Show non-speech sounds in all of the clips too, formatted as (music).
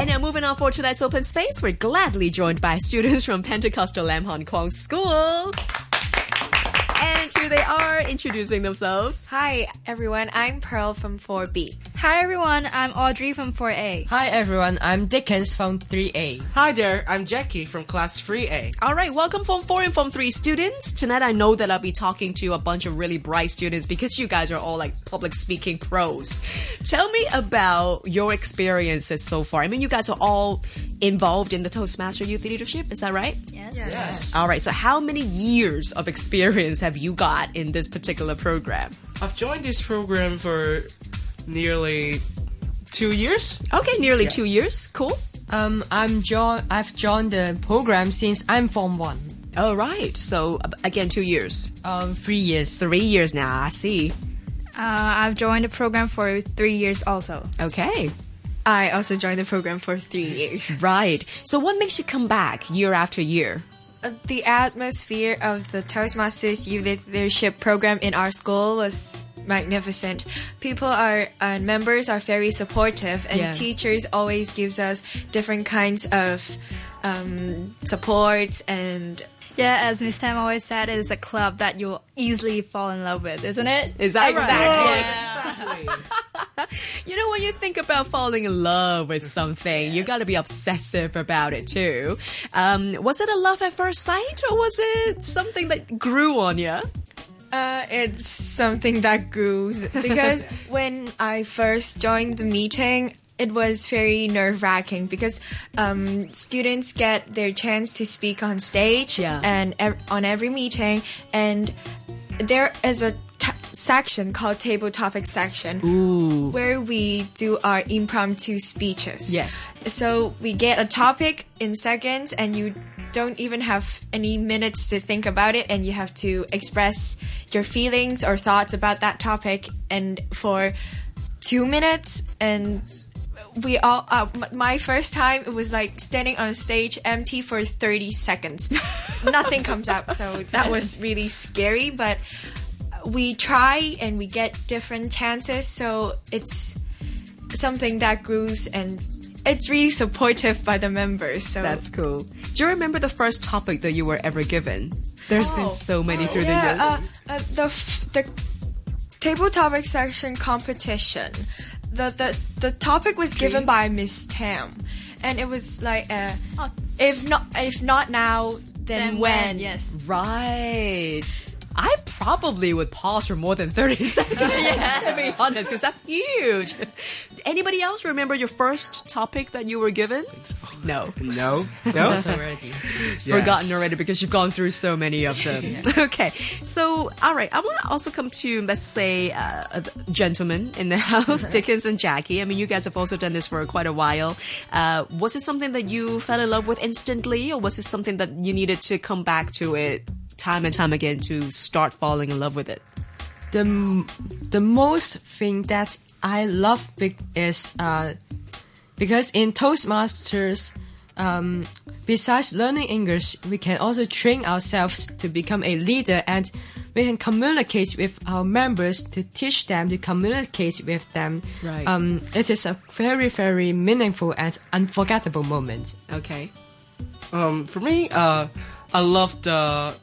And now moving on for tonight's open space, we're gladly joined by students from Pentecostal Lam Hon Kwong School. And here they are introducing themselves. Hi, everyone. I'm Pearl from 4B. Hi everyone, I'm Audrey from 4A. Hi everyone, I'm Dickens from 3A. Hi there, I'm Jackie from Class 3A. All right, welcome Form 4 and Form 3 students. Tonight I know that I'll be talking to a bunch of really bright students because you guys are all like public speaking pros. Tell me about your experiences so far. I mean, you guys are all involved in the Toastmaster Youth Leadership, is that right? Yes. Yes. All right, so how many years of experience have you got in this particular program? I've joined this program for nearly two years. Okay, nearly two years. Cool. Um, I'm jo- I've joined the program since I'm Form 1. All right, so uh, again, two years. Um, three years. Three years now, I see. Uh, I've joined the program for three years also. Okay. I also joined the program for three years. (laughs) Right. So what makes you come back year after year? Uh, the atmosphere of the Toastmasters Youth Leadership program in our school was magnificent. People are and members are very supportive, and Yeah. teachers always gives us different kinds of um, support and Yeah, as Miss Tam always said, it's a club that you'll easily fall in love with, isn't it? Is that right? Exactly. (laughs) (laughs) You know, when you think about falling in love with something, you got to be obsessive about it too. Um, was it a love at first sight, or was it something that grew on you? Uh, it's something that grows because (laughs) when I first joined the meeting, it was very nerve wracking because um, students get their chance to speak on stage Yeah. and ev- on every meeting, and there is a section called table topic section Ooh. where we do our impromptu speeches. Yes. So we get a topic in seconds, and you don't even have any minutes to think about it, and you have to express your feelings or thoughts about that topic, and for two minutes. And we all, uh, my first time, it was like standing on stage empty for 30 seconds. (laughs) Nothing comes out, so that was really scary, but we try and we get different chances, so it's something that grows and it's really supportive by the members. So That's cool. Do you remember the first topic that you were ever given? There's been Oh. so many through the years. uh, uh, the f- the table topic section competition. The the the topic was given by Miss Tam, and it was like, uh, Oh. if not if not now, then, Then when? Yes. Right. I probably would pause for more than 30 (laughs) seconds, yeah. to be honest, because that's huge. Anybody else remember your first topic that you were given? No. no, no. That's already. Yes. Forgotten already because you've gone through so many of them. (laughs) okay. So, all right. I want to also come to, let's say, uh, a gentleman in the (laughs) house, Dickens and Jackie. I mean, you guys have also done this for quite a while. Uh, was it something that you fell in love with instantly, or was it something that you needed to come back to it time and time again to start falling in love with it? The, the most thing that I love big is uh, because in Toastmasters, um, besides learning English, we can also train ourselves to become a leader and we can communicate with our members to teach them to communicate with them. Right. Um, it is a very, very meaningful and unforgettable moment. Okay. Um, for me, uh, I love the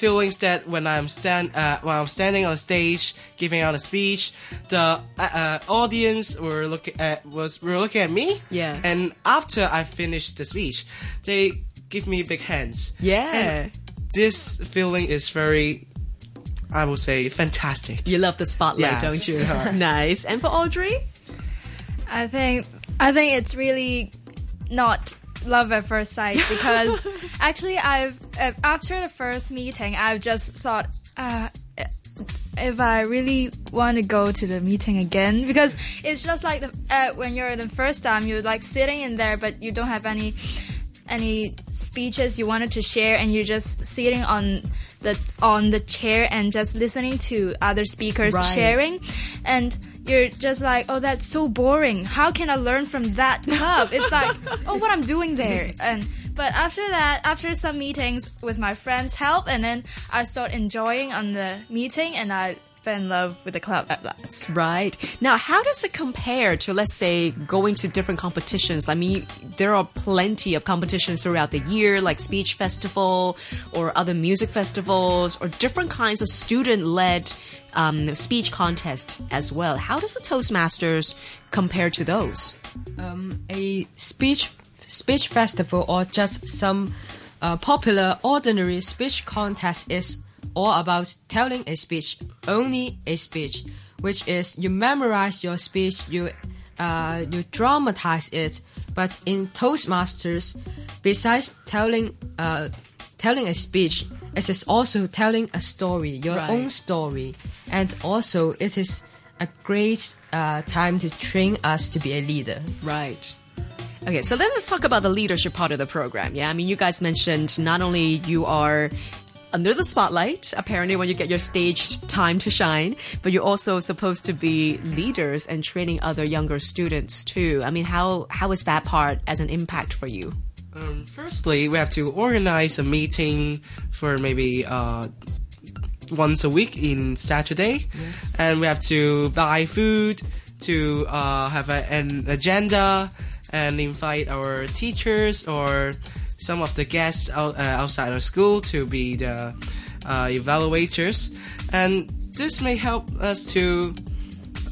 feelings that when I'm stand uh, when I'm standing on stage giving out a speech, the uh, uh, audience were looking at was were looking at me. Yeah. And after I finished the speech, they give me big hands. Yeah. And this feeling is very, I would say, fantastic. You love the spotlight, Yes. don't you? (laughs) nice. And for Audrey? I think I think it's really not love at first sight (laughs) because actually I've uh, after the first meeting I've just thought uh, if I really want to go to the meeting again because it's just like the, uh, when you're the first time you're like sitting in there but you don't have any any speeches you wanted to share and you're just sitting on the on the chair and just listening to other speakers Right. sharing and you're just like oh that's so boring. How can i learn from that (laughs) club it's like oh what i'm doing there. And but after that after some meetings with my friends help and then i start enjoying on the meeting and i fell in love with the club at last. Right. Now, how does it compare to, let's say, going to different competitions? I mean, there are plenty of competitions throughout the year, like speech festival or other music festivals or different kinds of student led um, speech contest as well. How does the Toastmasters compare to those? a speech speech festival or just some uh, popular ordinary speech contest is all about telling a speech, only a speech, which is you memorize your speech, you uh, you dramatize it. But in Toastmasters, besides telling uh, telling a speech, it is also telling a story, your Right. own story, and also it is a great uh, time to train us to be a leader. Right. Okay, so then let's talk about the leadership part of the program. Yeah, I mean, you guys mentioned not only you are under the spotlight, apparently, when you get your stage time to shine, but you're also supposed to be leaders and training other younger students too. I mean, how how is that part as an impact for you? Um, firstly, we have to organize a meeting for maybe uh, once a week in Saturday, and we have to buy food to uh, have a, an agenda and invite our teachers or some of the guests out, uh, outside our school to be the uh, evaluators, and this may help us to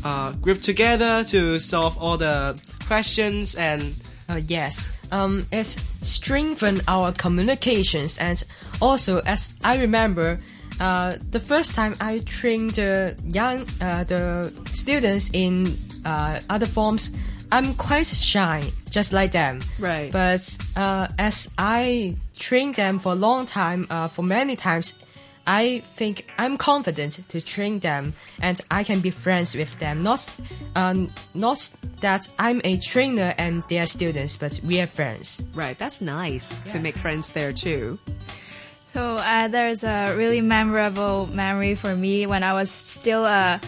uh, group together to solve all the questions and Uh, yes, um, it's strengthen our communications, and also as I remember, uh, the first time I trained the young uh, the students in uh, other forms, I'm quite shy, just like them. Right. But uh, as I train them for a long time, uh, for many times. I think I'm confident to train them, and I can be friends with them. Not, um, not that I'm a trainer and they are students, but we are friends. Right, that's nice to make friends there too. So uh, there's a really memorable memory for me when I was still a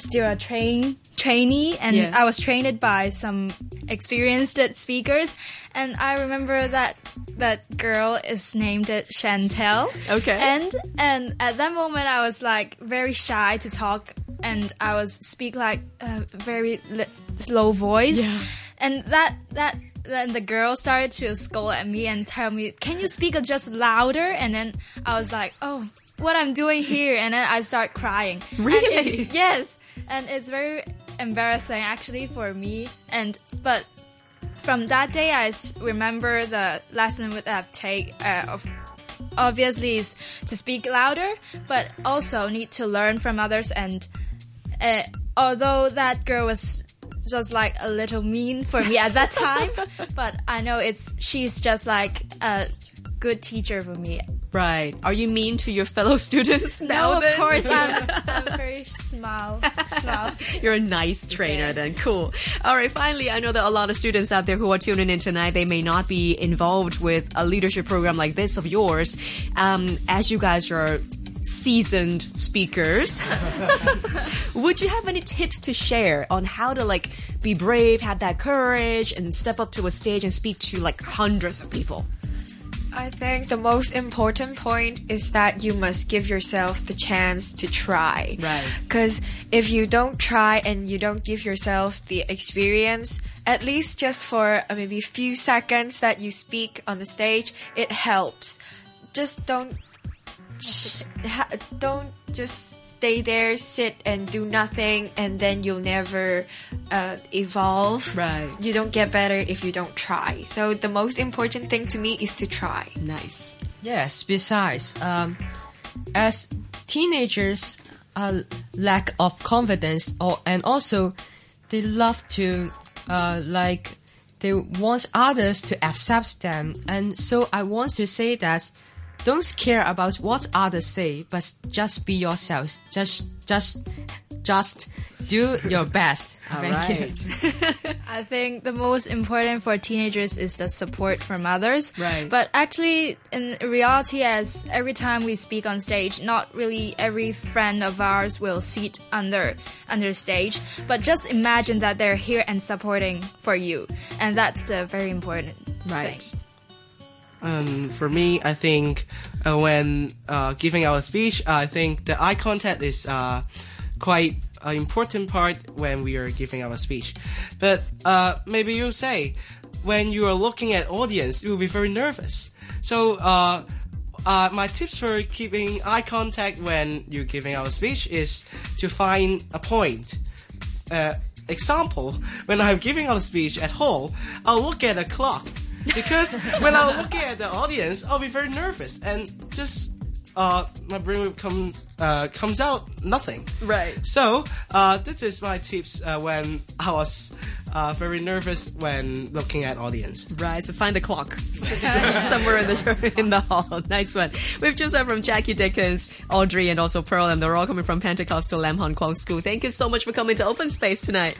still a train trainee, and Yeah. I was trained by some experienced speakers. And I remember that that girl is named Chantel. Okay. And and at that moment, I was like very shy to talk, and I was speak like a very slow voice. Yeah. And that that then the girl started to scold at me and tell me, "Can you speak just louder?" And then I was like, "Oh, what I'm doing here?" And then I start crying. Really? yes, and it's very embarrassing actually for me. And but from that day, I remember the lesson that I've take uh, of obviously is to speak louder, but also need to learn from others. And uh, although that girl was just like a little mean for me at that time, (laughs) but I know it's she's just like a good teacher for me. Right. Are you mean to your fellow students now? no, of then? course I'm, I'm (laughs) very small, small. (laughs) You're a nice trainer Yes. then. Cool. All right. Finally, I know that a lot of students out there who are tuning in tonight, they may not be involved with a leadership program like this of yours. Um, as you guys are seasoned speakers, (laughs) would you have any tips to share on how to like be brave, have that courage, and step up to a stage and speak to like hundreds of people? I think the most important point is that you must give yourself the chance to try. Right. Because if you don't try and you don't give yourself the experience, at least just for uh, maybe a few seconds that you speak on the stage, it helps. Just don't ha- don't just stay there, sit and do nothing, and then you'll never uh, evolve. Right. You don't get better if you don't try. So the most important thing to me is to try. Nice. Yes, besides, um, as teenagers, uh, lack of confidence, or and also they love to, uh, like, they want others to accept them, and so I want to say that don't care about what others say, but just be yourselves. Just, just, just do your best. (laughs) Thank you. (laughs) I think the most important for teenagers is the support from others. Right. But actually, in reality, as every time we speak on stage, not really every friend of ours will sit under under stage. But just imagine that they're here and supporting for you, and that's the very important Right. thing. Um, for me, I think uh, when uh, giving our speech, I think the eye contact is uh, quite an important part when we are giving our speech. But uh, maybe you'll say, when you are looking at audience, you will be very nervous. So uh, uh, my tips for keeping eye contact when you're giving out a speech is to find a point. Uh, example, when I'm giving out a speech at hall, I'll look at a clock because when I'm looking at the audience, I'll be very nervous and just uh, my brain will come uh, comes out nothing. Right. So uh, this is my tips uh, when I was uh, very nervous when looking at audience. Right, so find the clock (laughs) somewhere in the in the hall. (laughs) Nice one. We've just heard from Jackie Dickens, Audrey, and also Pearl, and they're all coming from Pentecostal Lam Hon Kwong School. Thank you so much for coming to Open Space tonight.